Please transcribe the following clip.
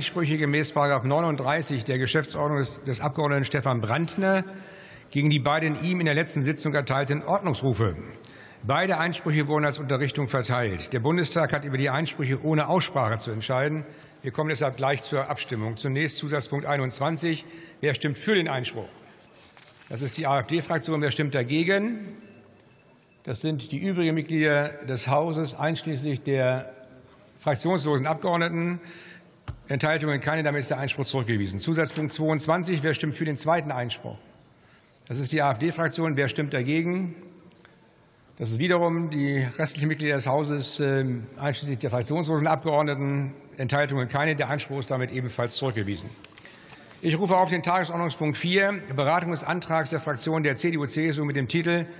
Einsprüche gemäß 39 der Geschäftsordnung des Abgeordneten Stefan Brandner gegen die beiden ihm in der letzten Sitzung erteilten Ordnungsrufe. Beide Einsprüche wurden als Unterrichtung verteilt. Der Bundestag hat über die Einsprüche ohne Aussprache zu entscheiden. Wir kommen deshalb gleich zur Abstimmung. Zunächst Zusatzpunkt 21. Wer stimmt für den Einspruch? Das ist die AfD-Fraktion. Wer stimmt dagegen? Das sind die übrigen Mitglieder des Hauses, einschließlich der fraktionslosen Abgeordneten. Enthaltungen keine. Damit ist der Einspruch zurückgewiesen. Zusatzpunkt 22. Wer stimmt für den zweiten Einspruch? Das ist die AfD-Fraktion. Wer stimmt dagegen? Das ist wiederum die restlichen Mitglieder des Hauses, ähm, einschließlich der fraktionslosen Abgeordneten. Enthaltungen keine. Der Einspruch ist damit ebenfalls zurückgewiesen. Ich rufe auf den Tagesordnungspunkt 4, Beratung des Antrags der Fraktion der CDU-CSU mit dem Titel